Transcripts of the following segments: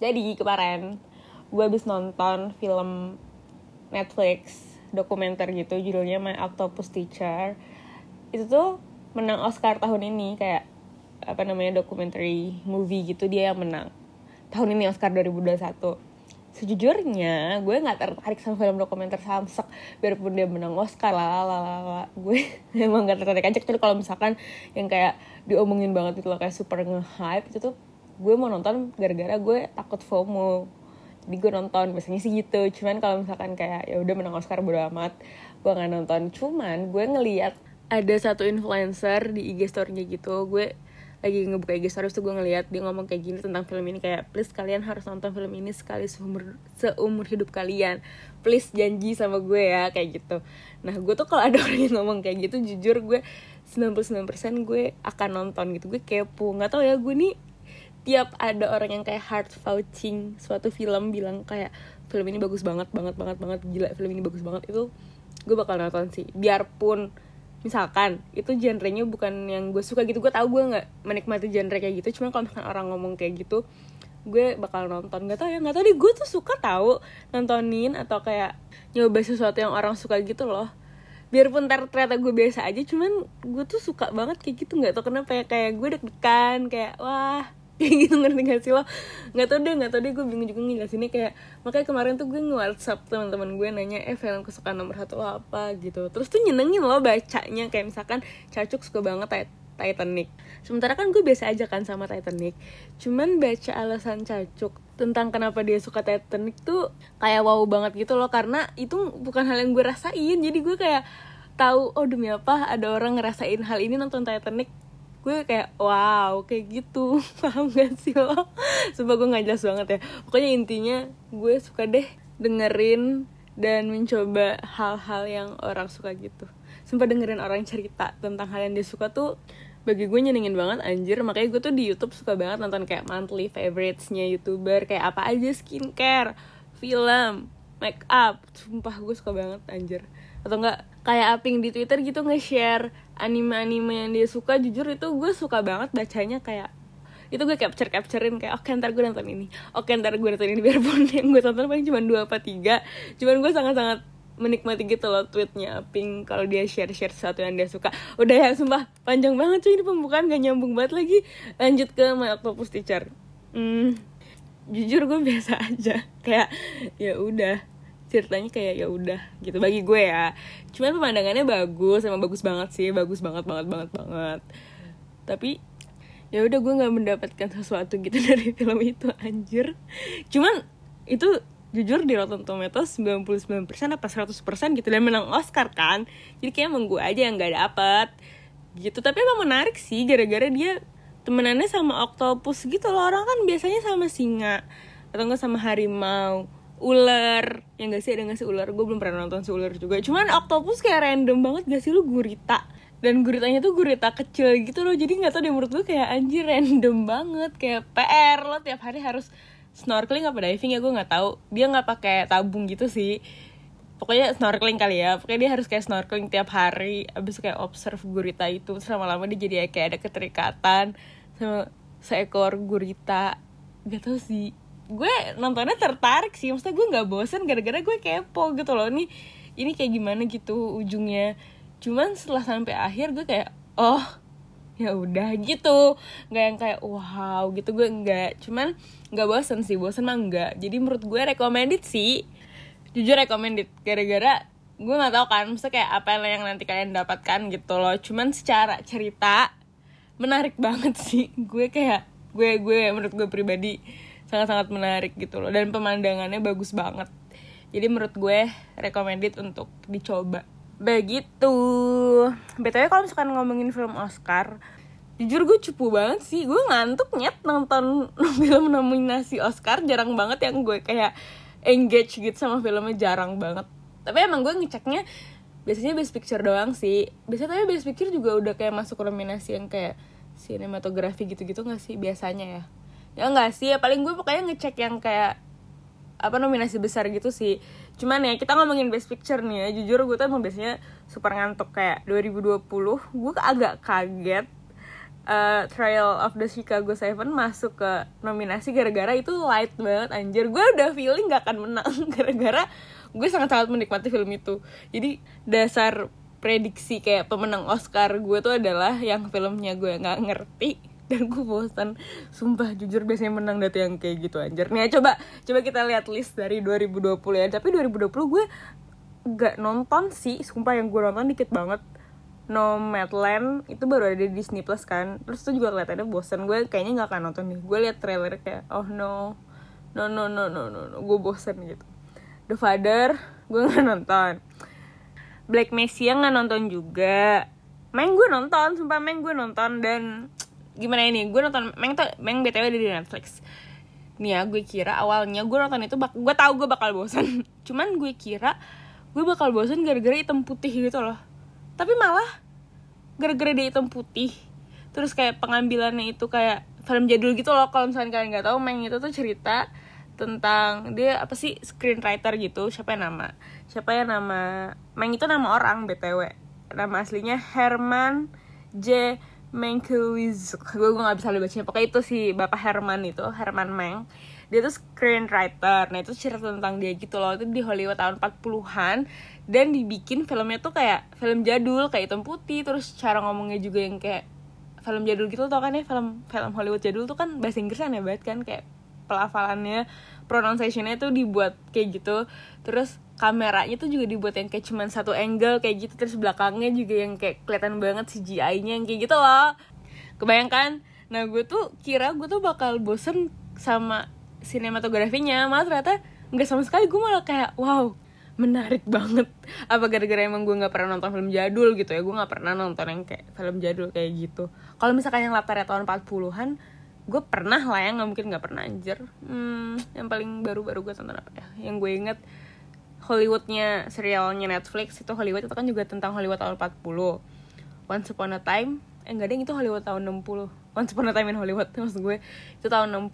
Jadi kemarin gue habis nonton film Netflix dokumenter gitu judulnya My Octopus Teacher. Itu tuh menang Oscar tahun ini kayak apa namanya documentary movie gitu dia yang menang. Tahun ini Oscar 2021 sejujurnya gue nggak tertarik sama film dokumenter Samsek biarpun dia menang Oscar lah lah lah gue emang gak tertarik aja kecuali kalau misalkan yang kayak diomongin banget itu loh kayak super nge-hype itu tuh gue mau nonton gara-gara gue takut FOMO. Jadi gue nonton biasanya sih gitu. Cuman kalau misalkan kayak ya udah menang Oscar bodo amat. Gue nggak nonton. Cuman gue ngeliat ada satu influencer di IG story-nya gitu. Gue lagi ngebuka IG stories tuh gue ngeliat dia ngomong kayak gini tentang film ini. Kayak please kalian harus nonton film ini sekali seumur seumur hidup kalian. Please janji sama gue ya kayak gitu. Nah gue tuh kalau ada orang yang ngomong kayak gitu jujur gue 99% gue akan nonton gitu. Gue kepo. Nggak tau ya gue nih tiap ada orang yang kayak hard vouching suatu film bilang kayak film ini bagus banget banget banget banget gila film ini bagus banget itu gue bakal nonton sih. Biarpun misalkan itu genrenya bukan yang gue suka gitu. Gue tau gue nggak menikmati genre kayak gitu cuma kalau misalkan orang ngomong kayak gitu gue bakal nonton. Nggak tau ya nggak tau deh. Gue tuh suka tahu nontonin atau kayak nyoba sesuatu yang orang suka gitu loh. Biarpun ternyata gue biasa aja cuman gue tuh suka banget kayak gitu. Nggak tau kenapa ya kayak gue deg-degan kayak wah kayak gitu ngerti gak sih lo? Nggak tau deh nggak tau deh gue bingung juga ngejelasinnya kayak makanya kemarin tuh gue nge-whatsapp teman-teman gue nanya eh film kesukaan nomor satu apa? Gitu. Terus tuh nyenengin lo bacanya kayak misalkan Cacuk suka banget Titanic. Sementara kan gue biasa aja kan sama Titanic. Cuman baca alasan Cacuk tentang kenapa dia suka Titanic tuh kayak wow banget gitu loh karena itu bukan hal yang gue rasain. Jadi gue kayak tahu oh demi apa ada orang ngerasain hal ini nonton Titanic gue kayak wow kayak gitu. Paham gak sih lo? Sebab gue nggak jelas banget ya. Pokoknya intinya gue suka deh dengerin dan mencoba hal-hal yang orang suka gitu. Sumpah dengerin orang cerita tentang hal yang dia suka tuh bagi gue nyenengin banget anjir. Makanya gue tuh di YouTube suka banget nonton kayak monthly favoritesnya youtuber kayak apa aja skincare film make up sumpah gue suka banget anjir. Atau enggak kayak aping di Twitter gitu nge-share anime-anime yang dia suka jujur itu gue suka banget bacanya kayak itu gue capture capturein kayak oke okay, ntar gue nonton ini. Oke okay, ntar gue nonton ini biarpun yang gue tonton paling cuma dua apa tiga. Cuman gue sangat sangat menikmati gitu loh tweetnya Pink kalau dia share share sesuatu yang dia suka. Udah ya sumpah panjang banget cuy ini pembukaan gak nyambung banget lagi. Lanjut ke My Octopus Teacher. Hmm, jujur gue biasa aja. Kayak ya udah ceritanya kayak ya udah gitu bagi gue ya. Cuman pemandangannya bagus emang bagus banget sih bagus banget banget banget banget. Tapi ya udah gue nggak mendapatkan sesuatu gitu dari film itu anjir. Cuman itu jujur di Rotten Tomatoes 99% apa 100% gitu dan menang Oscar kan. Jadi kayak emang gue aja yang nggak dapet gitu. Tapi emang menarik sih gara-gara dia temenannya sama octopus gitu loh. Orang kan biasanya sama singa atau enggak sama harimau ular. Yang gak sih ada gak sih ular? Gue belum pernah nonton si ular juga. Cuman octopus kayak random banget gak sih lu? Gurita. Dan guritanya tuh gurita kecil gitu loh. Jadi nggak tau deh menurut gue kayak anjir random banget. Kayak PR lo tiap hari harus snorkeling apa diving ya? Gue nggak tahu. Dia nggak pakai tabung gitu sih. Pokoknya snorkeling kali ya. Pokoknya dia harus kayak snorkeling tiap hari. Abis kayak observe gurita itu. Selama lama dia jadi kayak ada keterikatan sama seekor gurita. Gak tau sih gue nontonnya tertarik sih. Maksudnya gue nggak bosen gara-gara gue kepo gitu loh. Ini ini kayak gimana gitu ujungnya. Cuman setelah sampai akhir gue kayak oh ya udah gitu. Nggak yang kayak wow gitu. Gue nggak cuman nggak bosen sih. Bosen mah enggak jadi menurut gue recommended sih. Jujur recommended. Gara-gara gue nggak tahu kan maksudnya kayak apa yang nanti kalian dapatkan gitu loh. Cuman secara cerita menarik banget sih. Gue kayak gue gue menurut gue pribadi sangat-sangat menarik gitu loh. Dan pemandangannya bagus banget. Jadi menurut gue recommended untuk dicoba. Begitu. Btw kalau misalkan ngomongin film Oscar jujur gue cupu banget sih. Gue ngantuk nyet nonton film nominasi Oscar. Jarang banget yang gue kayak engage gitu sama filmnya. Jarang banget. Tapi emang gue ngeceknya biasanya best picture doang sih. Biasanya tapi best picture juga udah kayak masuk nominasi yang kayak sinematografi gitu-gitu gak sih? Biasanya ya ya enggak sih ya paling gue pokoknya ngecek yang kayak apa nominasi besar gitu sih. Cuman ya kita ngomongin best picture nih ya jujur gue tuh emang biasanya super ngantuk kayak 2020 gue agak kaget uh, Trial of the Chicago Seven masuk ke nominasi gara-gara itu light banget anjir. Gue udah feeling gak akan menang gara-gara gue sangat-sangat menikmati film itu. Jadi dasar prediksi kayak pemenang Oscar gue tuh adalah yang filmnya gue nggak ngerti dan gue bosan. Sumpah jujur biasanya menang data yang kayak gitu anjir. Nih coba coba kita lihat list dari 2020 ya. Tapi 2020 gue gak nonton sih. Sumpah yang gue nonton dikit banget. Nomadland itu baru ada di Disney Plus kan. Terus tuh juga kelihatannya bosan. Gue kayaknya nggak akan nonton nih gue liat trailer kayak oh no. No no no no no, no. gue bosan gitu. The Father gue nggak nonton. Black Messiah nggak nonton juga. Meng gue nonton sumpah Meng gue nonton. Dan gimana ini gue nonton Meng tuh Meng btw di Netflix. Nih ya gue kira awalnya gue nonton itu bak gue tahu gue bakal bosan cuman gue kira gue bakal bosan gara-gara hitam putih gitu loh. Tapi malah gara-gara dia hitam putih terus kayak pengambilannya itu kayak film jadul gitu loh. Kalau misalnya kalian nggak tahu Meng itu tuh cerita tentang dia apa sih screenwriter gitu siapa yang nama siapa yang nama Meng itu nama orang btw nama aslinya Herman J Mankiewicz gue gue gak bisa bacanya pokoknya itu si bapak Herman itu Herman Meng. Dia tuh screenwriter. Nah itu cerita tentang dia gitu loh. Itu di Hollywood tahun 40-an dan dibikin filmnya tuh kayak film jadul kayak hitam putih. Terus cara ngomongnya juga yang kayak film jadul gitu tau kan ya? Film film Hollywood jadul tuh kan bahasa Inggris aneh banget kan? Kayak pelafalannya pronunciationnya tuh dibuat kayak gitu. Terus kameranya tuh juga dibuat yang kayak cuman satu angle kayak gitu. Terus belakangnya juga yang kayak kelihatan banget CGI-nya yang kayak gitu loh. Kebayangkan? Nah gue tuh kira gue tuh bakal bosen sama sinematografinya malah ternyata nggak sama sekali. Gue malah kayak wow menarik banget. Apa gara-gara emang gue nggak pernah nonton film jadul gitu ya? Gue nggak pernah nonton yang kayak film jadul kayak gitu. Kalau misalkan yang latarnya tahun 40-an gue pernah lah ya nggak mungkin nggak pernah anjir. Hmm, yang paling baru-baru gue tonton apa ya? Yang gue inget Hollywoodnya serialnya Netflix itu Hollywood itu kan juga tentang Hollywood tahun 40 Once Upon a Time eh enggak deh itu Hollywood tahun 60 Once Upon a Time in Hollywood maksud gue itu tahun 60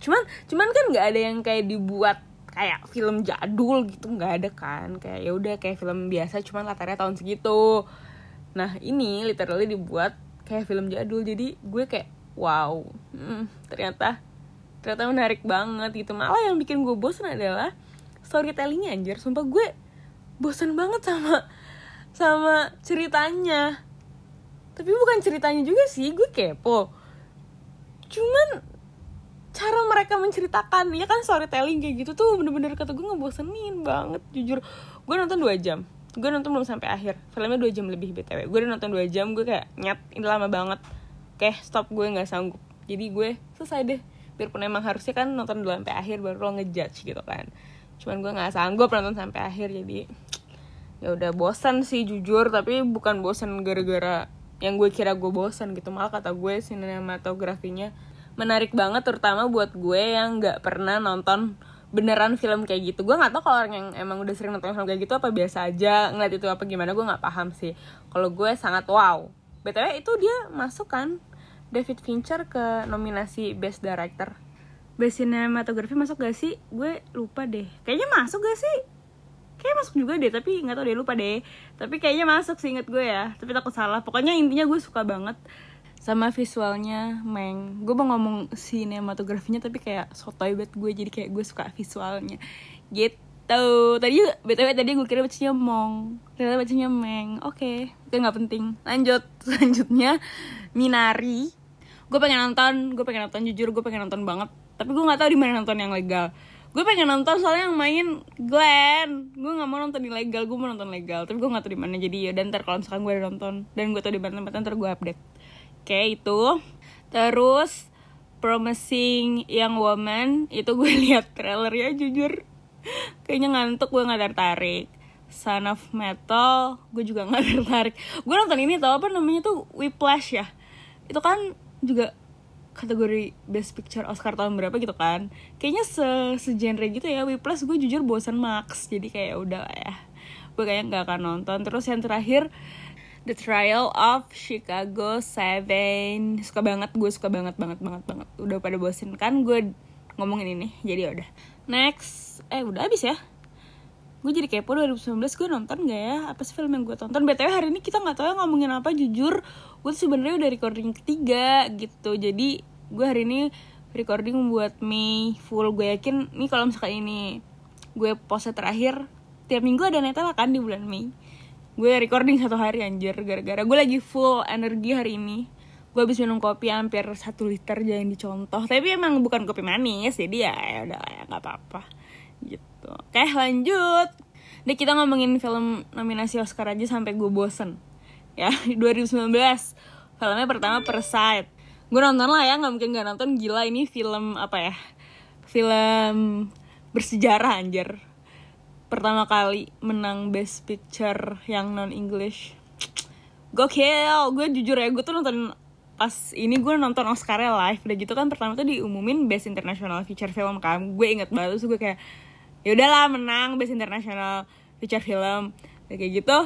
cuman cuman kan nggak ada yang kayak dibuat kayak film jadul gitu nggak ada kan. Kayak ya udah kayak film biasa cuman latarnya tahun segitu. Nah ini literally dibuat kayak film jadul. Jadi gue kayak wow. Hmm, ternyata ternyata menarik banget gitu. Malah yang bikin gue bosan adalah storytellingnya anjir. Sumpah gue bosan banget sama sama ceritanya. Tapi bukan ceritanya juga sih gue kepo. Cuman cara mereka menceritakan ya kan storytelling kayak gitu tuh bener-bener kata gue ngebosenin banget jujur. Gue nonton dua jam. Gue nonton belum sampai akhir. Filmnya dua jam lebih btw gue udah nonton dua jam gue kayak nyat ini lama banget oke stop gue nggak sanggup. Jadi gue selesai deh. Biarpun emang harusnya kan nonton dulu sampai akhir baru lo ngejudge gitu kan. Cuman gue nggak sanggup nonton sampai akhir jadi ya udah bosan sih jujur. Tapi bukan bosan gara-gara yang gue kira gue bosan gitu. Malah kata gue sinematografinya menarik banget terutama buat gue yang nggak pernah nonton beneran film kayak gitu. Gue nggak tahu kalau orang yang emang udah sering nonton film kayak gitu apa biasa aja ngeliat itu apa gimana gue nggak paham sih. Kalau gue sangat wow. Btw itu dia masuk kan David Fincher ke nominasi Best Director. Best Cinematography masuk gak sih? Gue lupa deh. Kayaknya masuk gak sih? Kayaknya masuk juga deh, tapi nggak tau deh lupa deh. Tapi kayaknya masuk sih inget gue ya. Tapi takut salah. Pokoknya intinya gue suka banget sama visualnya Meng. Gue mau ngomong sinematografinya tapi kayak sotoy banget gue jadi kayak gue suka visualnya. Gitu tahu tadi btw tadi gue kira bacanya mong ternyata bacanya meng oke okay. itu nggak penting lanjut selanjutnya minari gue pengen nonton gue pengen nonton jujur gue pengen nonton banget. Tapi gue nggak tahu di mana nonton yang legal. Gue pengen nonton soalnya yang main Glenn. Gue nggak mau nonton ilegal gue mau nonton legal. Tapi gue nggak tahu di mana jadi ya dan ntar kalau misalkan gue nonton. Dan gue tahu di mana tempatnya ntar gue update. Oke itu. Terus promising young woman itu gue lihat trailernya jujur. Kayaknya ngantuk gue nggak tertarik. Son of Metal gue juga nggak tertarik. Gue nonton ini tau apa namanya tuh? Whiplash ya? Itu kan juga kategori best picture Oscar tahun berapa gitu kan. Kayaknya se segenre gitu ya. Whiplash gue jujur bosan max. Jadi kayak udah ya gue kayak nggak akan nonton. Terus yang terakhir The Trial of Chicago Seven. Suka banget gue suka banget banget banget banget. Udah pada bosen kan gue ngomongin ini. Jadi udah. Next. Eh udah habis ya? Gue jadi kepo 2019 gue nonton gak ya? Apa sih film yang gue tonton? Btw hari ini kita nggak tahu ya ngomongin apa jujur gue sebenarnya udah recording ketiga gitu. Jadi gue hari ini recording buat Mei full. Gue yakin nih kalau misalkan ini gue post terakhir tiap minggu ada netela kan di bulan Mei. Gue recording satu hari anjir gara-gara gue lagi full energi hari ini. Gue habis minum kopi hampir satu liter jangan dicontoh. Tapi emang bukan kopi manis jadi ya ya udah ya nggak apa-apa. Gitu. Oke lanjut. Deh kita ngomongin film nominasi Oscar aja sampai gue bosen ya 2019 filmnya pertama Parasite. Gue nonton lah ya nggak mungkin gak nonton. Gila ini film apa ya film bersejarah anjir. Pertama kali menang best picture yang non English gokil gue jujur ya gue tuh nonton pas ini gue nonton Oscar live. Udah gitu kan pertama tuh diumumin best international feature film kan. Gue inget banget terus gue kayak ya udahlah menang best international feature film. Kayak gitu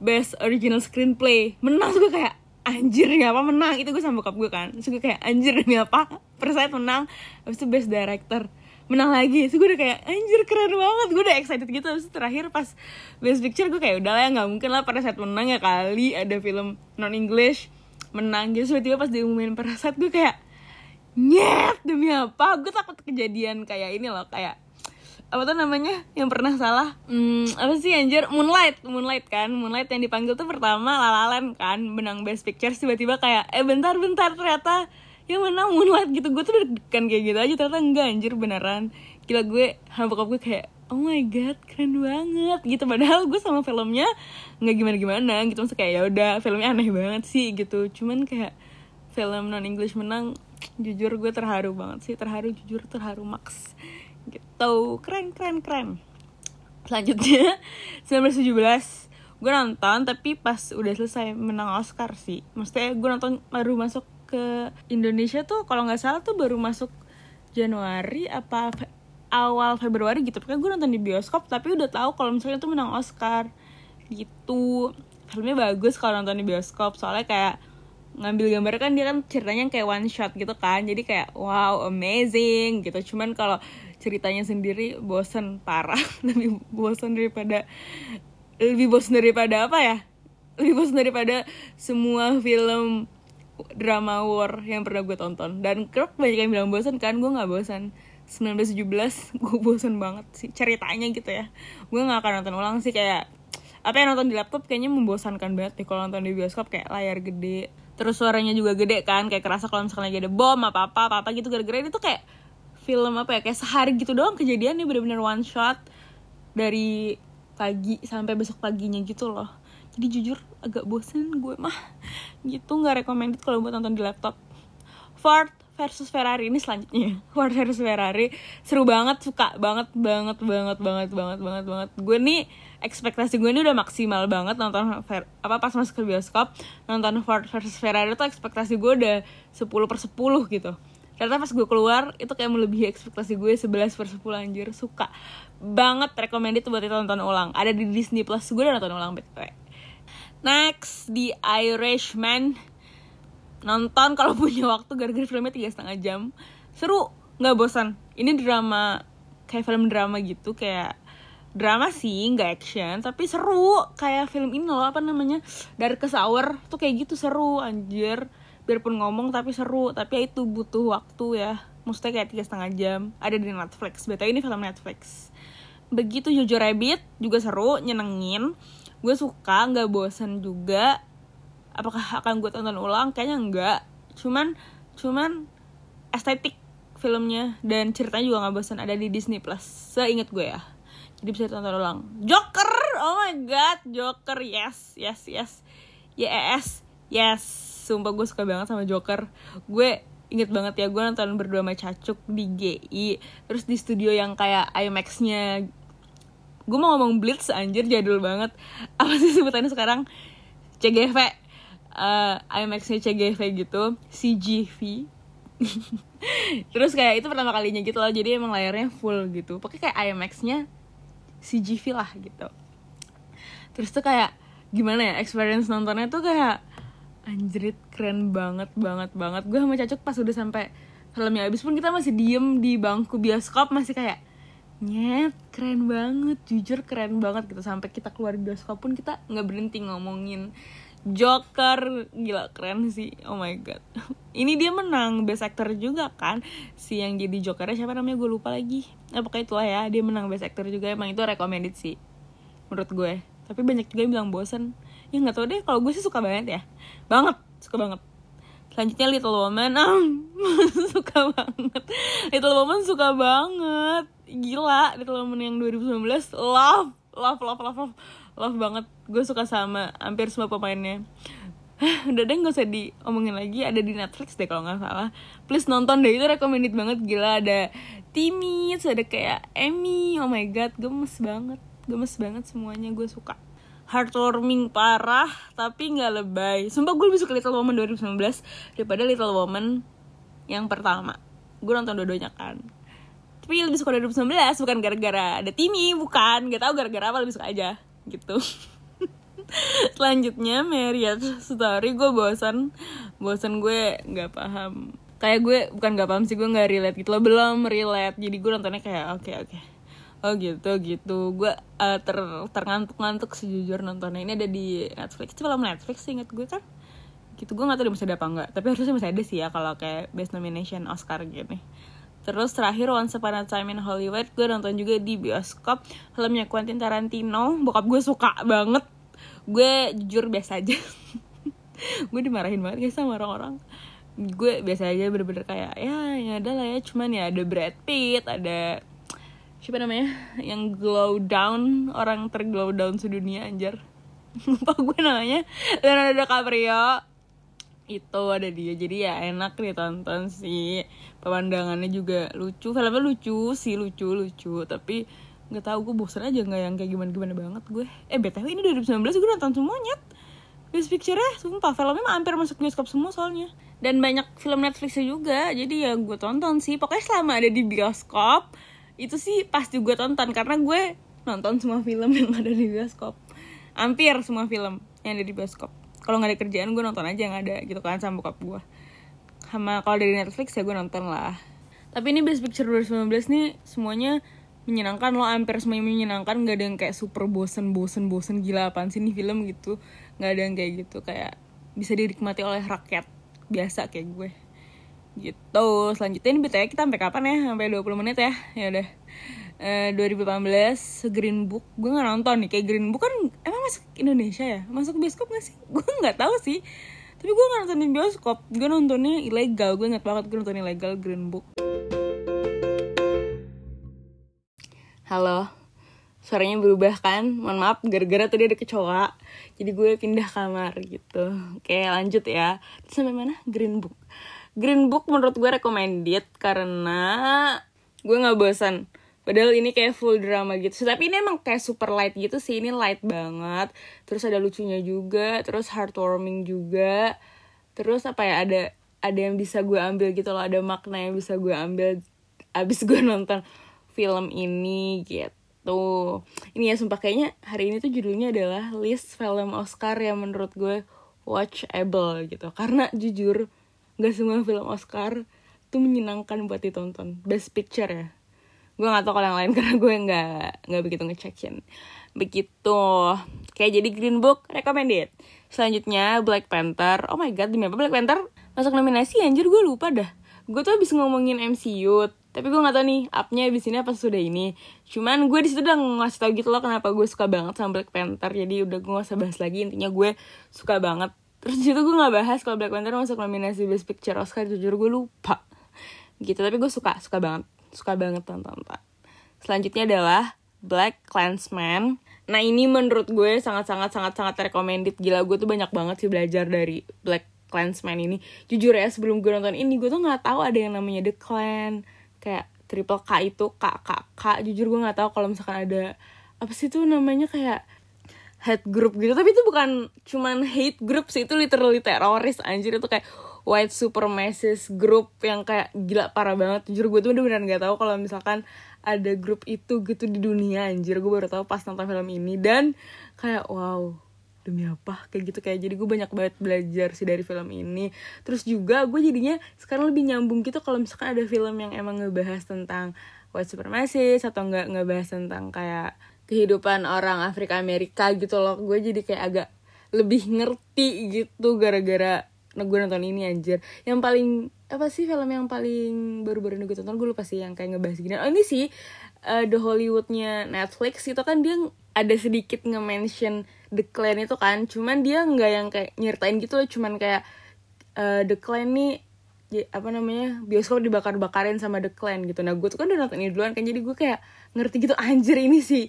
best original screenplay. Menang gue kayak anjir ya apa menang? Itu gue sama bokap gue kan. Terus gue kayak anjir demi apa? Parasite menang habis itu best director. Menang lagi. Terus gue udah kayak anjir keren banget. Gue udah excited gitu. Itu terakhir pas best picture gue kayak udah lah ya nggak mungkin lah Parasite menang ya kali. Ada film non English menang. Gitu tiba-tiba pas diumumin Parasite gue kayak nyet demi apa? Gue takut kejadian kayak ini loh kayak apa tuh namanya? Yang pernah salah? Hmm, apa sih anjir? Moonlight. Moonlight kan? Moonlight yang dipanggil tuh pertama Lalaland kan? Menang Best Picture tiba-tiba kayak eh bentar bentar. Ternyata yang menang Moonlight. Gitu. Gue tuh deg-degan kayak gitu aja. Ternyata enggak anjir. Beneran. Gila gue bokap gue kayak oh my god keren banget. Gitu. Padahal gue sama filmnya nggak gimana gimana gitu. Maksudnya kayak ya udah filmnya aneh banget sih. Gitu. Cuman kayak film non English menang jujur gue terharu banget sih. Terharu jujur terharu max gitu. Keren keren keren. Selanjutnya 1917 gue nonton tapi pas udah selesai menang Oscar sih. Maksudnya gue nonton baru masuk ke Indonesia tuh kalau nggak salah tuh baru masuk Januari apa fe awal Februari gitu. Pokoknya gue nonton di bioskop tapi udah tahu kalau misalnya tuh menang Oscar. Gitu. Filmnya bagus kalau nonton di bioskop soalnya kayak ngambil gambar kan dia kan ceritanya kayak one shot gitu kan. Jadi kayak wow amazing gitu. Cuman kalau ceritanya sendiri bosen parah. Lebih bosen daripada lebih bosen daripada apa ya? Lebih bosen daripada semua film drama war yang pernah gue tonton. Dan kerap banyak yang bilang bosen kan gue nggak bosan 1917 gue bosen banget sih ceritanya gitu ya. Gue nggak akan nonton ulang sih kayak apa yang nonton di laptop kayaknya membosankan banget deh kalau nonton di bioskop kayak layar gede terus suaranya juga gede kan kayak kerasa kalau misalnya lagi ada bom apa apa apa, apa gitu gara-gara itu kayak film apa ya kayak sehari gitu doang kejadian nih bener-bener one shot dari pagi sampai besok paginya gitu loh. Jadi jujur agak bosen gue mah. Gitu nggak recommended kalau buat nonton di laptop. Ford versus Ferrari ini selanjutnya. Ford versus Ferrari seru banget suka banget banget banget banget banget banget banget. Gue nih ekspektasi gue ini udah maksimal banget nonton apa pas masuk ke bioskop nonton Ford versus Ferrari tuh ekspektasi gue udah 10 per 10 gitu ternyata pas gue keluar itu kayak melebihi ekspektasi gue 11 per 10 anjir. Suka banget recommended buat ditonton ulang. Ada di Disney Plus gue udah nonton ulang btw next The Irishman. Nonton kalau punya waktu gara-gara filmnya tiga setengah jam. Seru nggak bosan. Ini drama kayak film drama gitu kayak drama sih nggak action tapi seru. Kayak film ini loh apa namanya dari ke Hour. Tuh kayak gitu seru anjir biarpun ngomong tapi seru tapi ya itu butuh waktu ya. Maksudnya kayak tiga setengah jam. Ada di Netflix. Betul ini film Netflix. Begitu Jojo Rabbit juga seru nyenengin. Gue suka nggak bosan juga. Apakah akan gue tonton ulang? Kayaknya enggak cuman cuman estetik filmnya dan ceritanya juga nggak bosan ada di Disney Plus. Seingat gue ya. Jadi bisa tonton ulang. Joker! Oh my god Joker. Yes yes. Yes yes yes sumpah gue suka banget sama Joker. Gue inget banget ya gue nonton berdua sama Cacuk di GI terus di studio yang kayak IMAX-nya gue mau ngomong Blitz anjir jadul banget. Apa sih sebutannya sekarang? CGV uh, eh, IMAX-nya CGV gitu CGV terus kayak itu pertama kalinya gitu loh jadi emang layarnya full gitu. Pakai kayak IMAX-nya CGV lah gitu. Terus tuh kayak gimana ya experience nontonnya tuh kayak anjrit keren banget banget banget. Gue sama Cacuk pas udah sampai filmnya habis pun kita masih diem di bangku bioskop masih kayak nyet keren banget jujur keren banget gitu. Sampai kita keluar bioskop pun kita nggak berhenti ngomongin Joker. Gila keren sih. Oh my god. Ini dia menang best actor juga kan? Si yang jadi Jokernya siapa namanya? Gue lupa lagi. Nah pokoknya itulah ya. Dia menang best actor juga. Emang itu recommended sih menurut gue. Tapi banyak juga yang bilang bosen ya nggak tau deh kalau gue sih suka banget ya. Banget suka banget. Selanjutnya Little Woman. Um, suka banget. Little Woman suka banget. Gila Little Woman yang 2019 love love love love love. Love banget. Gue suka sama hampir semua pemainnya. Udah deh gak usah diomongin lagi. Ada di Netflix deh kalau nggak salah. Please nonton deh itu recommended banget. Gila ada Timmy ada kayak Emmy. Oh my god gemes banget. Gemes banget semuanya gue suka heartwarming parah tapi nggak lebay. Sumpah gue lebih suka Little Woman 2019 daripada Little Woman yang pertama. Gue nonton dua-duanya kan. Tapi lebih suka 2019 bukan gara-gara ada Timmy bukan. Gak tau gara-gara apa lebih suka aja. Gitu. Selanjutnya Marriott Story. Gue bosan. Bosan gue nggak paham. Kayak gue bukan nggak paham sih gue nggak relate gitu loh. Belum relate. Jadi gue nontonnya kayak oke okay, oke. okay oh gitu gitu. Gue uh, ter terngantuk-ngantuk sejujur nontonnya. Ini ada di Netflix. Itu film Netflix sih inget gue kan? Gitu gue gak tahu masih ada apa enggak tapi harusnya masih ada sih ya kalau kayak best nomination Oscar gini. Terus terakhir Once Upon a Time in Hollywood gue nonton juga di bioskop. Filmnya Quentin Tarantino. Bokap gue suka banget. Gue jujur biasa aja. Gue dimarahin banget guys sama orang-orang. Gue biasa aja bener-bener kayak ya ya ada lah ya cuman ya ada Brad Pitt ada siapa namanya? Yang glow down orang terglow down sedunia anjir. Lupa gue namanya. Leonardo DiCaprio. Itu ada dia jadi ya enak ditonton sih. Pemandangannya juga lucu filmnya lucu sih lucu lucu. Tapi nggak tahu gue bosan aja nggak yang kayak gimana gimana banget gue. Eh btw ini 2019 gue nonton semuanya Best Picture ya sumpah filmnya mah hampir masuk bioskop semua soalnya. Dan banyak film Netflixnya juga jadi ya gue tonton sih. Pokoknya selama ada di bioskop itu sih pasti gue tonton karena gue nonton semua film yang ada di bioskop. Hampir semua film yang ada di bioskop. Kalau nggak ada kerjaan gue nonton aja yang ada gitu kan sama bokap gue sama kalau dari Netflix ya gue nonton lah. Tapi ini Best Picture 2019 nih semuanya menyenangkan lo hampir semuanya menyenangkan. Nggak ada yang kayak super bosen bosen bosen gila apaan sih nih film gitu. Nggak ada yang kayak gitu. Kayak bisa dinikmati oleh rakyat biasa kayak gue gitu. Selanjutnya ini BTW kita sampai kapan ya? Sampai 20 menit ya? Ya udah. Uh, 2018 Green Book. Gue nggak nonton nih. Kayak Green Book kan emang masuk Indonesia ya? Masuk bioskop gak sih? Gue nggak tahu sih. Tapi gue nggak nonton di bioskop. Gue nontonnya ilegal. Gue inget banget gue nonton ilegal Green Book. Halo. Suaranya berubah kan? Mohon maaf gara-gara tadi ada kecoa. Jadi gue pindah kamar gitu. Oke lanjut ya. Sampai mana? Green Book Green Book menurut gue recommended karena gue nggak bosan. Padahal ini kayak full drama gitu. Tapi ini emang kayak super light gitu sih. Ini light banget. Terus ada lucunya juga. Terus heartwarming juga. Terus apa ya ada Ada yang bisa gue ambil gitu loh. Ada makna yang bisa gue ambil Abis gue nonton film ini gitu. Ini ya sumpah. Kayaknya hari ini tuh judulnya adalah List film Oscar yang menurut gue watchable gitu. Karena jujur gak semua film Oscar tuh menyenangkan buat ditonton. Best Picture ya. Gue gak tau kalau yang lain karena gue nggak nggak begitu ngecekin. Begitu. Kayak jadi Green Book recommended. Selanjutnya Black Panther. Oh my god demi apa Black Panther masuk nominasi? Anjir gue lupa dah. Gue tuh habis ngomongin MCU tapi gue gak tau nih upnya abis ini apa sudah ini. Cuman gue di situ udah ngasih tau gitu loh kenapa gue suka banget sama Black Panther. Jadi udah gue gak usah bahas lagi. Intinya gue suka banget terus situ gue nggak bahas kalau Black Panther masuk nominasi Best Picture Oscar jujur gue lupa. Gitu tapi gue suka suka banget suka banget tonton selanjutnya adalah Black Clansman. Nah ini menurut gue sangat sangat sangat sangat recommended. Gila gue tuh banyak banget sih belajar dari Black Clansman ini. Jujur ya sebelum gue nonton ini gue tuh nggak tahu ada yang namanya The Clan kayak triple K itu K K K. Jujur gue nggak tahu kalau misalkan ada apa sih tuh namanya kayak hate group gitu. Tapi itu bukan cuman hate group sih itu literally teroris anjir. Itu kayak white supremacist group yang kayak gila parah banget. Jujur gue tuh bener-bener gak tahu kalau misalkan ada grup itu gitu di dunia anjir. Gue baru tahu pas nonton film ini. Dan kayak wow demi apa? Kayak gitu kayak jadi gue banyak banget belajar sih dari film ini. Terus juga gue jadinya sekarang lebih nyambung gitu kalau misalkan ada film yang emang ngebahas tentang white supremacist atau nggak ngebahas tentang kayak kehidupan orang Afrika Amerika gitu loh. Gue jadi kayak agak lebih ngerti gitu gara-gara nah gue nonton ini anjir. Yang paling apa sih film yang paling baru-baru ini gue tonton? Gue lupa sih yang kayak ngebahas gini. Oh ini sih uh, The Hollywoodnya Netflix itu kan dia ada sedikit nge-mention The Clan itu kan. Cuman dia nggak yang kayak nyertain gitu loh. Cuman kayak uh, The Clan nih apa namanya bioskop dibakar-bakarin sama The Clan gitu. Nah gue tuh kan udah nonton ini duluan kan. Jadi gue kayak ngerti gitu anjir ini sih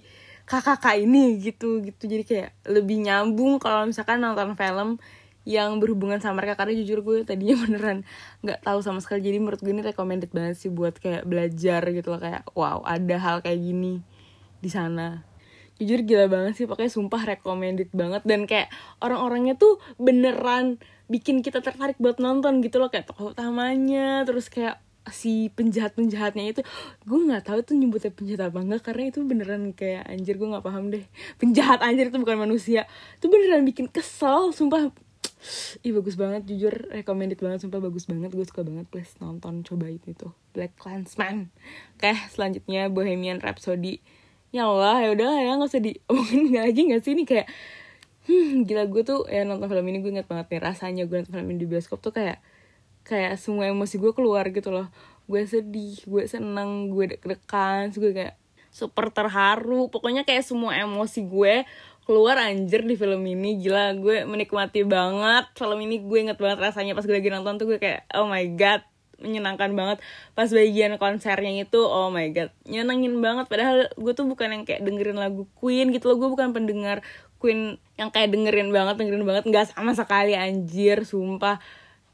kakak-kakak ini gitu gitu. Jadi kayak lebih nyambung kalau misalkan nonton film yang berhubungan sama mereka. Karena jujur gue tadinya beneran nggak tahu sama sekali. Jadi menurut gue ini recommended banget sih buat kayak belajar gitu loh. Kayak wow ada hal kayak gini di sana. Jujur gila banget sih. Pokoknya sumpah recommended banget. Dan kayak orang-orangnya tuh beneran bikin kita tertarik buat nonton gitu loh. Kayak tokoh utamanya terus kayak si penjahat penjahatnya itu gue nggak tahu tuh nyebutnya penjahat apa enggak karena itu beneran kayak anjir gue nggak paham deh. Penjahat anjir itu bukan manusia. Itu beneran bikin kesel sumpah. Ih bagus banget jujur recommended banget sumpah bagus banget. Gue suka banget please nonton coba itu tuh Black Clansman. Oke selanjutnya Bohemian Rhapsody. Ya Allah ya udah ya nggak usah diomongin nggak lagi nggak sih ini kayak hmm, gila gue tuh ya nonton film ini gue inget banget nih rasanya gue nonton film ini di bioskop tuh kayak kayak semua emosi gue keluar gitu loh. Gue sedih gue seneng gue deg-degan gue kayak super terharu. Pokoknya kayak semua emosi gue keluar anjir di film ini. Gila gue menikmati banget film ini. Gue inget banget rasanya pas gue lagi nonton tuh gue kayak oh my god menyenangkan banget. Pas bagian konsernya itu oh my god nyenengin banget. Padahal gue tuh bukan yang kayak dengerin lagu Queen gitu loh. Gue bukan pendengar Queen yang kayak dengerin banget dengerin banget. Nggak sama sekali anjir sumpah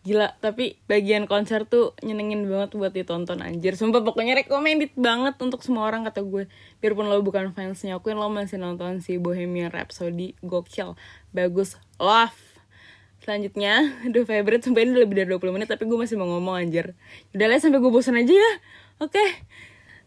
gila tapi bagian konser tuh nyenengin banget buat ditonton anjir. Sumpah pokoknya recommended banget untuk semua orang kata gue. Biarpun lo bukan fansnya Queen lo masih nonton si Bohemian Rhapsody gokil. Bagus love. Selanjutnya The Favorite sampai ini lebih dari 20 menit tapi gue masih mau ngomong anjir. Udah lah sampai gue bosan aja ya. Oke. Okay.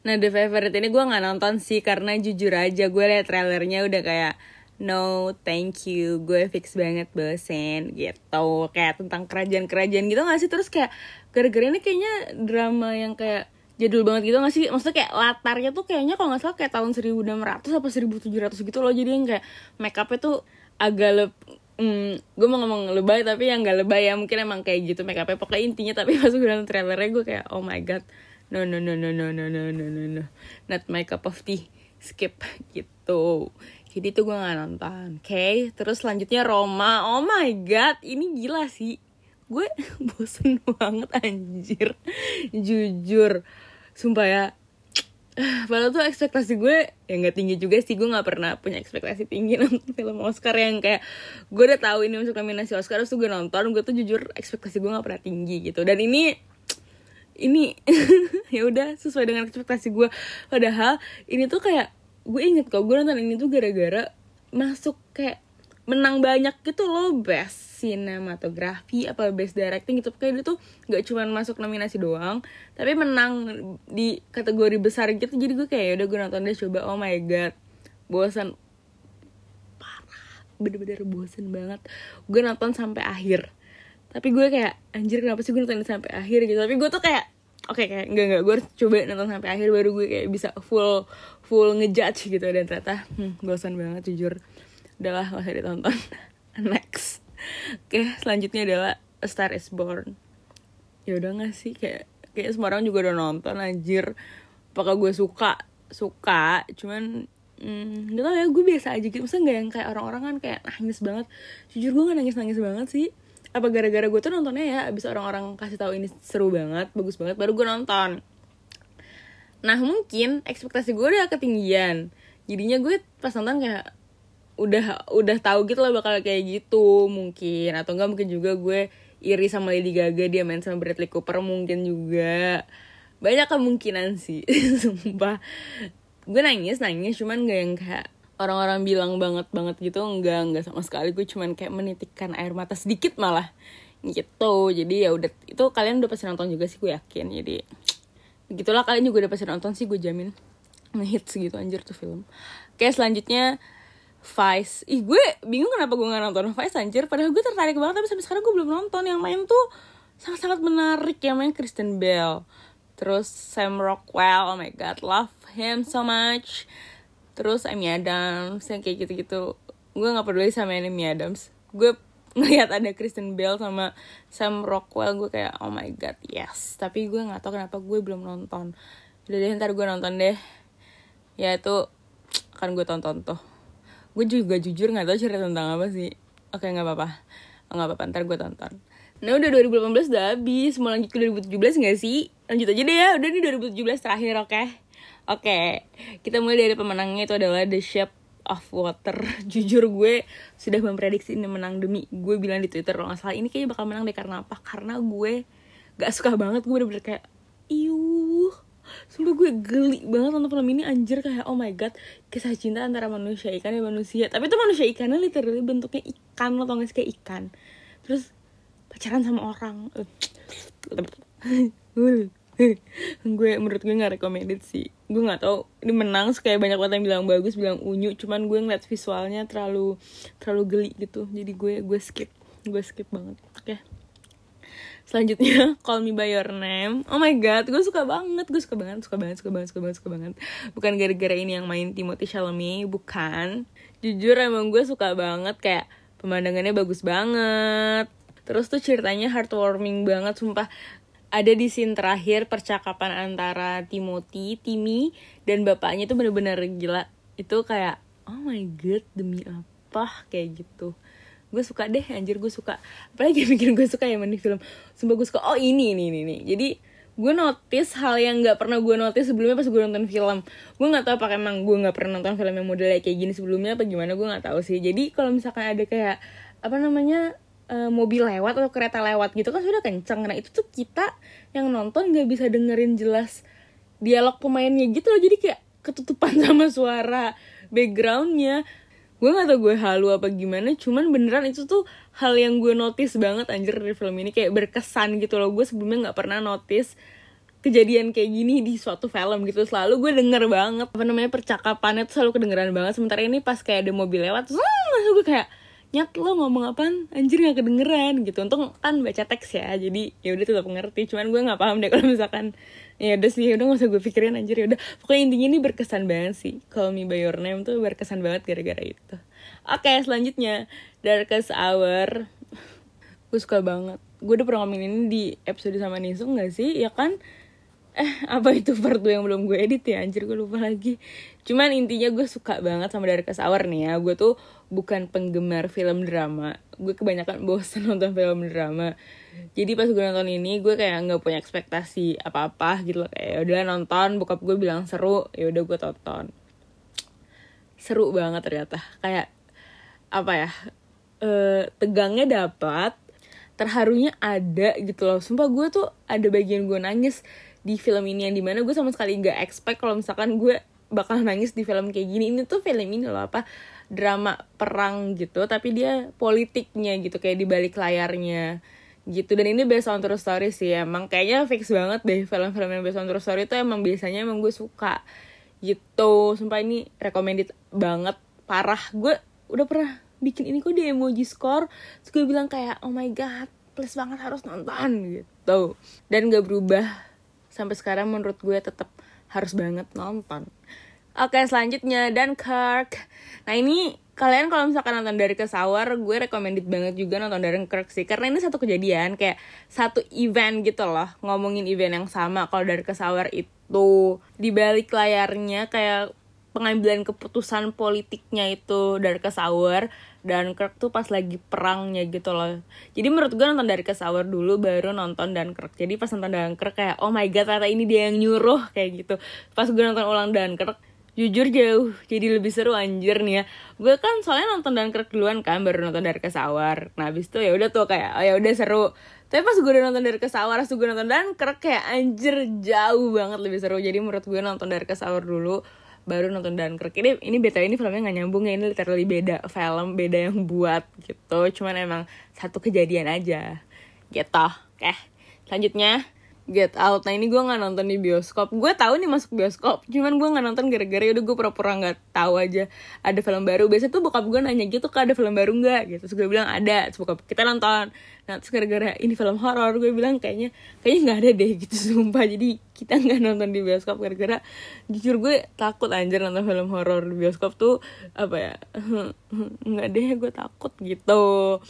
nah The Favorite ini gue nggak nonton sih karena jujur aja gue liat trailernya udah kayak no thank you. Gue fix banget bosen gitu. Kayak tentang kerajaan-kerajaan gitu gak sih? Terus kayak gara-gara ini kayaknya drama yang kayak jadul banget gitu gak sih? Maksudnya kayak latarnya tuh kayaknya kalau nggak salah kayak tahun 1600 apa 1700 gitu loh. Jadi yang kayak make upnya tuh agak leb hmm, gue mau ngomong lebay tapi yang gak lebay ya. Mungkin emang kayak gitu make upnya pokoknya intinya tapi pas gue nonton trailernya gue kayak oh my god. No no no no no no no no no no. Not my cup of tea skip gitu jadi tuh gue gak nonton. Oke okay? terus selanjutnya Roma. Oh my god ini gila sih. Gue bosen banget anjir. Jujur. Sumpah ya. Padahal tuh ekspektasi gue ya nggak tinggi juga sih. Gue nggak pernah punya ekspektasi tinggi nonton film Oscar yang kayak gue udah tahu ini masuk nominasi Oscar terus gue nonton gue tuh jujur ekspektasi gue nggak pernah tinggi gitu. Dan ini ini ya udah sesuai dengan ekspektasi gue. Padahal ini tuh kayak gue inget kok gue nonton ini tuh gara-gara masuk kayak menang banyak gitu loh best sinematografi apa best directing gitu. Kayak dia tuh nggak cuma masuk nominasi doang tapi menang di kategori besar gitu. Jadi gue kayak ya udah gue nonton deh coba. Oh my god. Bosan parah. Bener-bener bosan banget. Gue nonton sampai akhir. Tapi gue kayak anjir kenapa sih gue nonton sampai akhir? Gitu. Tapi gue tuh kayak oke okay, kayak enggak enggak gue harus coba nonton sampai akhir baru gue kayak bisa full full ngejudge gitu dan ternyata hmm, bosan banget jujur. Udahlah gak usah ditonton. Next. Oke selanjutnya adalah A Star Is Born. Ya udah gak sih kayak kayak semua orang juga udah nonton anjir. Apakah gue suka? Suka cuman hmm, gak tau ya gue biasa aja gitu. Maksudnya gak yang kayak orang-orang kan kayak nangis banget. Jujur gue gak nangis-nangis banget sih. Apa gara-gara gue tuh nontonnya ya abis orang-orang kasih tahu ini seru banget bagus banget baru gue nonton nah mungkin ekspektasi gue udah ketinggian. Jadinya gue pas nonton kayak udah udah tahu gitu lah bakal kayak gitu mungkin. Atau enggak mungkin juga gue iri sama Lady Gaga dia main sama Bradley Cooper mungkin juga. Banyak kemungkinan sih sumpah. Gue nangis nangis cuman gak yang kayak orang-orang bilang banget banget gitu enggak enggak sama sekali. Gue cuman kayak menitikkan air mata sedikit malah gitu. Jadi ya udah itu kalian udah pasti nonton juga sih gue yakin. Jadi begitulah kalian juga udah pasti nonton sih gue jamin. Ngehits gitu anjir tuh film. Oke selanjutnya Vice. Ih gue bingung kenapa gue gak nonton Vice anjir. Padahal gue tertarik banget tapi sampai sekarang gue belum nonton. Yang main tuh sangat-sangat menarik. Yang main Kristen Bell. Terus Sam Rockwell oh my god love him so much. Terus Amy Adams yang kayak gitu-gitu. Gue nggak peduli sama Amy Adams. Gue ngeliat ada Kristen Bell sama Sam Rockwell gue kayak oh my god yes. Tapi gue nggak tahu kenapa gue belum nonton. Udah deh ntar gue nonton deh. Ya itu kan gue tonton tuh. Gue juga jujur nggak tahu cerita tentang apa sih. Oke nggak apa-apa. Nggak apa-apa ntar gue tonton. Nah udah 2018 udah habis. Mau lanjut ke 2017 nggak sih? Lanjut aja deh ya. Udah nih 2017 terakhir oke? Okay? oke. Okay. kita mulai dari pemenangnya itu adalah The Shape of water. Jujur gue sudah memprediksi ini menang demi gue bilang di twitter kalau nggak salah ini kayaknya bakal menang deh karena apa? Karena gue gak suka banget gue bener-bener kayak iuh. Sumpah gue geli banget nonton film ini anjir kayak oh my god kisah cinta antara manusia ikan dan manusia. Tapi itu manusia ikannya literally bentuknya ikan lo tau gak sih kayak ikan. Terus pacaran sama orang gue menurut gue nggak recommended sih. Gue nggak tahu ini menang kayak banyak banget yang bilang bagus bilang unyu. Cuman gue ngeliat visualnya terlalu terlalu geli gitu. Jadi gue gue skip. Gue skip banget. Oke. Okay. selanjutnya Call Me By Your Name. Oh my god gue suka banget gue suka banget suka banget suka banget suka banget suka banget. Bukan gara-gara ini yang main Timothy Chalamet bukan. Jujur emang gue suka banget kayak pemandangannya bagus banget. Terus tuh ceritanya heartwarming banget sumpah ada di scene terakhir percakapan antara Timothy, Timmy dan bapaknya itu bener-bener gila. Itu kayak oh my god demi apa kayak gitu. Gue suka deh anjir gue suka. Apalagi bikin gue suka ya main film. Sumpah gue suka oh ini ini ini. ini. Jadi gue notice hal yang nggak pernah gue notice sebelumnya pas gue nonton film gue nggak tahu apakah emang gue nggak pernah nonton film yang modelnya kayak gini sebelumnya apa gimana gue nggak tahu sih jadi kalau misalkan ada kayak apa namanya uh, mobil lewat atau kereta lewat gitu kan sudah kenceng. Nah itu tuh kita yang nonton nggak bisa dengerin jelas dialog pemainnya gitu loh. Jadi kayak ketutupan sama suara backgroundnya. Gue gak tau gue halu apa gimana cuman beneran itu tuh hal yang gue notice banget anjir dari film ini. Kayak berkesan gitu loh. Gue sebelumnya nggak pernah notice kejadian kayak gini di suatu film gitu. Selalu gue denger banget apa namanya percakapannya tuh selalu kedengeran banget. Sementara ini pas kayak ada mobil lewat langsung gue kayak nyat lo ngomong apa anjir nggak kedengeran gitu. Untung kan baca teks ya jadi ya udah tetap ngerti. Cuman gue nggak paham deh kalau misalkan ya udah sih udah gak usah gue pikirin anjir ya udah. Pokoknya intinya ini berkesan banget sih Call Me By Your Name tuh berkesan banget gara-gara itu. Oke okay, selanjutnya Darkest Hour. Gue suka banget. Gue udah pernah ngomongin ini di episode sama Nisung gak sih? Ya kan? Eh apa itu part 2 yang belum gue edit ya? Anjir gue lupa lagi cuman intinya gue suka banget sama dari Hour nih ya. Gue tuh bukan penggemar film drama. Gue kebanyakan bosan nonton film drama. Jadi pas gue nonton ini gue kayak nggak punya ekspektasi apa apa gitu loh. Kayak ya udah nonton. Bokap gue bilang seru. Ya udah gue tonton. Seru banget ternyata. Kayak apa ya e, tegangnya dapat terharunya ada gitu loh. Sumpah gue tuh ada bagian gue nangis di film ini yang di mana gue sama sekali gak expect kalau misalkan gue bakal nangis di film kayak gini. Ini tuh film ini loh apa drama perang gitu tapi dia politiknya gitu kayak di balik layarnya gitu. Dan ini based on true story sih emang kayaknya fix banget deh film-film yang based on true story itu emang biasanya emang gue suka gitu. Sumpah ini recommended banget parah. Gue udah pernah bikin ini kok di emoji score terus gue bilang kayak oh my god please banget harus nonton gitu. Dan gak berubah sampai sekarang menurut gue tetap harus banget nonton. Oke selanjutnya Dunkirk. Nah ini kalian kalau misalkan nonton dari kesawar gue recommended banget juga nonton dari Dunkirk sih karena ini satu kejadian kayak satu event gitu loh ngomongin event yang sama. Kalau dari kesawar itu di balik layarnya kayak pengambilan keputusan politiknya itu dari kesawar dan Kirk tuh pas lagi perangnya gitu loh. Jadi menurut gue nonton dari kesawar dulu baru nonton dan Kirk. Jadi pas nonton dan Kirk kayak oh my god ternyata ini dia yang nyuruh kayak gitu. Pas gue nonton ulang dan Kirk jujur jauh jadi lebih seru anjir nih ya. Gue kan soalnya nonton dan Kirk duluan kan baru nonton dari kesawar nah abis itu ya udah tuh kayak oh ya udah seru. Tapi pas gue udah nonton dari kesawar pas gue nonton dan Kirk kayak anjir jauh banget lebih seru. Jadi menurut gue nonton dari kesawar dulu baru nonton Dunkirk ini ini beta ini filmnya nggak nyambung ya ini literally beda film beda yang buat gitu. Cuman emang satu kejadian aja. Gitu. Oke selanjutnya Get Out. Nah ini gue nggak nonton di bioskop. Gue tahu nih masuk bioskop, cuman gue nggak nonton gara-gara udah gue pura-pura nggak tahu aja ada film baru. Biasanya tuh bokap gue nanya gitu, kan ada film baru nggak? Gitu. Terus gue bilang ada. Terus bokap kita nonton. Nah terus gara-gara ini film horor, gue bilang kayaknya kayaknya nggak ada deh gitu sumpah. Jadi kita nggak nonton di bioskop gara-gara jujur gue takut anjir nonton film horor di bioskop tuh apa ya? nggak deh gue takut gitu.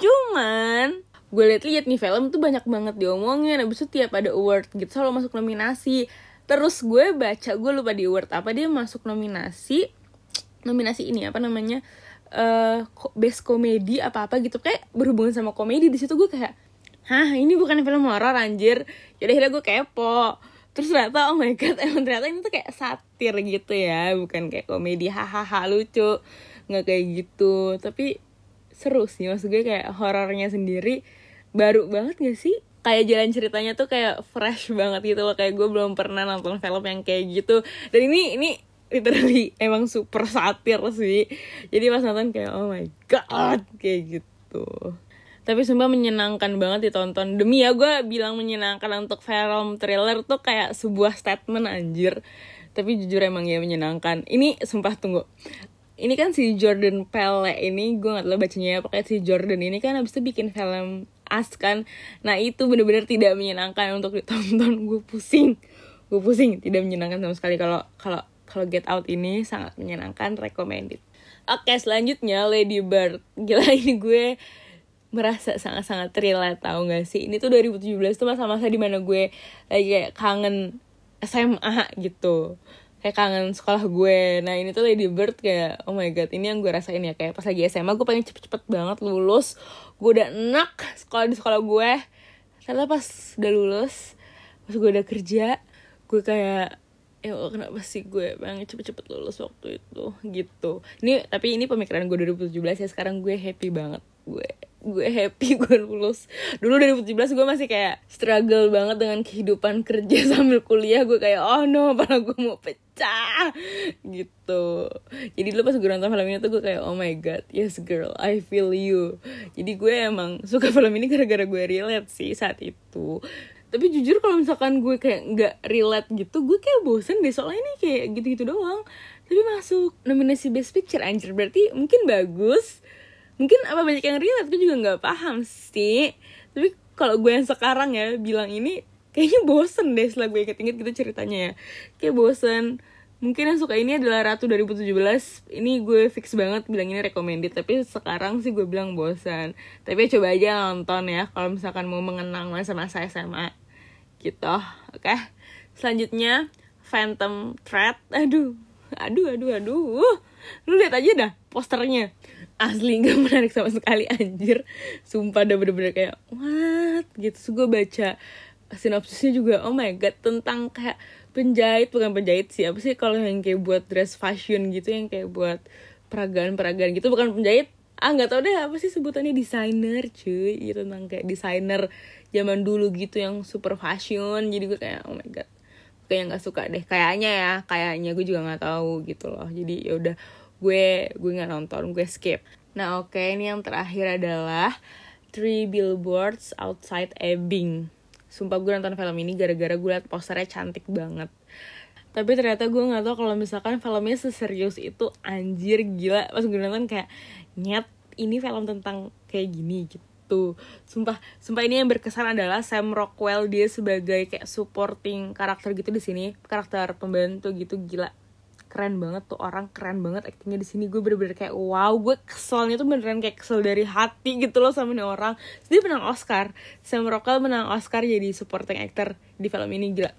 Cuman gue liat-liat nih film tuh banyak banget diomongin abis itu tiap ada award gitu selalu masuk nominasi. Terus gue baca gue lupa di award apa dia masuk nominasi nominasi ini apa namanya uh, best komedi apa apa gitu kayak berhubungan sama komedi di situ gue kayak hah ini bukan film horor anjir. Jadi akhirnya gue kepo. Terus ternyata oh my god emang ternyata ini tuh kayak satir gitu ya bukan kayak komedi hahaha lucu nggak kayak gitu. Tapi seru sih maksud gue kayak horornya sendiri baru banget gak sih? Kayak jalan ceritanya tuh kayak fresh banget gitu loh. Kayak gue belum pernah nonton film yang kayak gitu. Dan ini ini literally emang super satir sih. Jadi pas nonton kayak oh my god kayak gitu. Tapi sumpah menyenangkan banget ditonton. Demi ya gue bilang menyenangkan untuk film thriller tuh kayak sebuah statement anjir. Tapi jujur emang ya menyenangkan. Ini sumpah tunggu. Ini kan si Jordan Pele ini gue gak tau bacanya ya pokoknya si Jordan ini kan abis itu bikin film As kan. Nah itu bener-bener tidak menyenangkan untuk ditonton. Gue pusing. Gue pusing tidak menyenangkan sama sekali. Kalau kalau kalau Get Out ini sangat menyenangkan recommended. Oke selanjutnya Lady Bird. Gila ini gue merasa sangat-sangat relate tau gak sih? Ini tuh 2017 tuh masa-masa di mana gue lagi kayak kangen SMA gitu kayak kangen sekolah gue. Nah ini tuh Lady Bird kayak oh my god ini yang gue rasain ya. Kayak pas lagi SMA gue pengen cepet-cepet banget lulus. Gue udah enak sekolah di sekolah gue. Ternyata pas udah lulus pas gue udah kerja gue kayak ya Allah, kenapa sih gue pengen cepet-cepet lulus waktu itu? Gitu. Ini tapi ini pemikiran gue 2017 ya. Sekarang gue happy banget. Gue gue happy gue lulus. Dulu 2017 gue masih kayak struggle banget dengan kehidupan kerja sambil kuliah. Gue kayak oh no padahal gue mau pecah gitu. Jadi dulu pas gue nonton film ini tuh gue kayak oh my god yes girl I feel you. Jadi gue emang suka film ini gara-gara gue relate sih saat itu. Tapi jujur kalau misalkan gue kayak nggak relate gitu gue kayak bosen deh. Soalnya ini kayak gitu-gitu doang. Tapi masuk nominasi best picture anjir. Berarti mungkin bagus. Mungkin apa banyak yang relate gue juga nggak paham sih. Tapi kalau gue yang sekarang ya bilang ini kayaknya bosen deh setelah gue inget-inget gitu ceritanya ya. Kayak bosen. Mungkin yang suka ini adalah Ratu 2017 ini gue fix banget bilang ini recommended. Tapi sekarang sih gue bilang bosan tapi ya coba aja nonton ya kalau misalkan mau mengenang masa-masa SMA gitu. Oke? Okay? selanjutnya Phantom Thread. Aduh. Aduh aduh aduh. Lu lihat aja dah posternya. Asli gak menarik sama sekali anjir. Sumpah udah bener-bener kayak what? Gitu. So gue baca sinopsisnya juga oh my god tentang kayak penjahit bukan penjahit sih apa sih kalau yang kayak buat dress fashion gitu yang kayak buat peragaan-peragaan gitu bukan penjahit. Ah nggak tau deh apa sih sebutannya desainer cuy gitu tentang kayak desainer zaman dulu gitu yang super fashion. Jadi gue kayak oh my god kayaknya nggak suka deh. Kayaknya ya kayaknya gue juga nggak tahu gitu loh. Jadi ya udah gue gue nggak nonton gue skip. Nah oke okay, ini yang terakhir adalah Three Billboards Outside Ebbing sumpah gue nonton film ini gara-gara gue liat posternya cantik banget. Tapi ternyata gue nggak tahu kalau misalkan filmnya seserius itu anjir gila. Pas gue nonton kayak nyet ini film tentang kayak gini gitu. Sumpah sumpah ini yang berkesan adalah Sam Rockwell dia sebagai kayak supporting karakter gitu di sini karakter pembantu gitu gila keren banget tuh orang keren banget aktingnya di sini. Gue bener-bener kayak wow gue keselnya tuh beneran kayak kesel dari hati gitu loh sama nih orang. Terus dia menang Oscar. Sam Rockwell menang Oscar jadi supporting actor di film ini gila.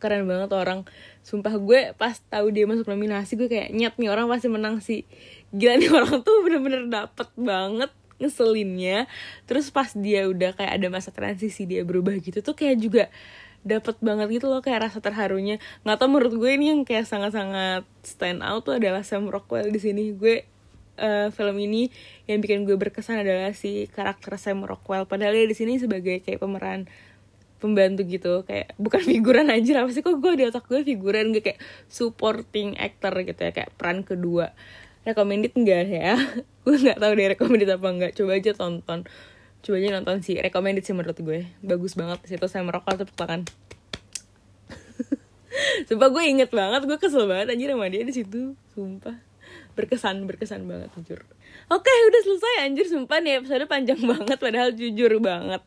Keren banget tuh orang. Sumpah gue pas tahu dia masuk nominasi gue kayak nyet nih orang pasti menang sih. Gila nih orang tuh bener-bener dapet banget ngeselinnya. Terus pas dia udah kayak ada masa transisi dia berubah gitu tuh kayak juga dapat banget gitu loh kayak rasa terharunya. Nggak tau menurut gue ini yang kayak sangat-sangat stand out tuh adalah Sam Rockwell di sini. Gue uh, film ini yang bikin gue berkesan adalah si karakter Sam Rockwell. Padahal dia di sini sebagai kayak pemeran pembantu gitu kayak bukan figuran aja apa sih kok gue di otak gue figuran gue kayak supporting actor gitu ya kayak peran kedua. Recommended enggak ya? Gue nggak tahu deh recommended apa enggak coba aja tonton coba aja nonton sih recommended sih menurut gue. Bagus banget situ saya merokok tepuk tangan sumpah gue inget banget gue kesel banget anjir sama dia di situ. Sumpah. Berkesan berkesan banget jujur oke udah selesai anjir sumpah nih episode panjang banget padahal jujur banget.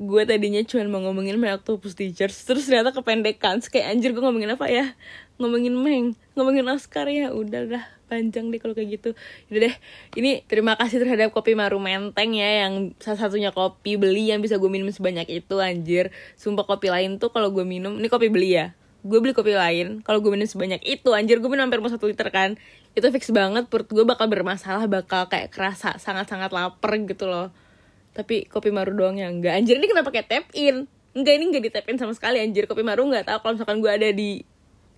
Gue tadinya cuma mau ngomongin My Octopus Teachers terus ternyata kependekan kayak anjir gue ngomongin apa ya? Ngomongin Meng ngomongin Oscar ya udah lah panjang deh kalau kayak gitu. Udah deh ini terima kasih terhadap kopi Maru Menteng ya yang salah satunya kopi beli yang bisa gue minum sebanyak itu anjir. Sumpah kopi lain tuh kalau gue minum ini kopi beli ya gue beli kopi lain kalau gue minum sebanyak itu anjir gue minum hampir mau satu liter kan itu fix banget perut gue bakal bermasalah bakal kayak kerasa sangat sangat lapar gitu loh. Tapi kopi maru doang yang enggak anjir ini kenapa kayak tap in enggak ini enggak di tap in sama sekali anjir. Kopi maru nggak tahu kalau misalkan gue ada di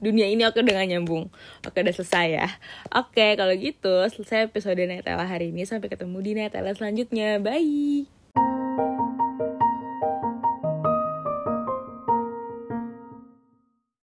dunia ini oke gak nyambung. Oke udah selesai ya. Oke kalau gitu selesai episode Netella hari ini. Sampai ketemu di Netella selanjutnya. Bye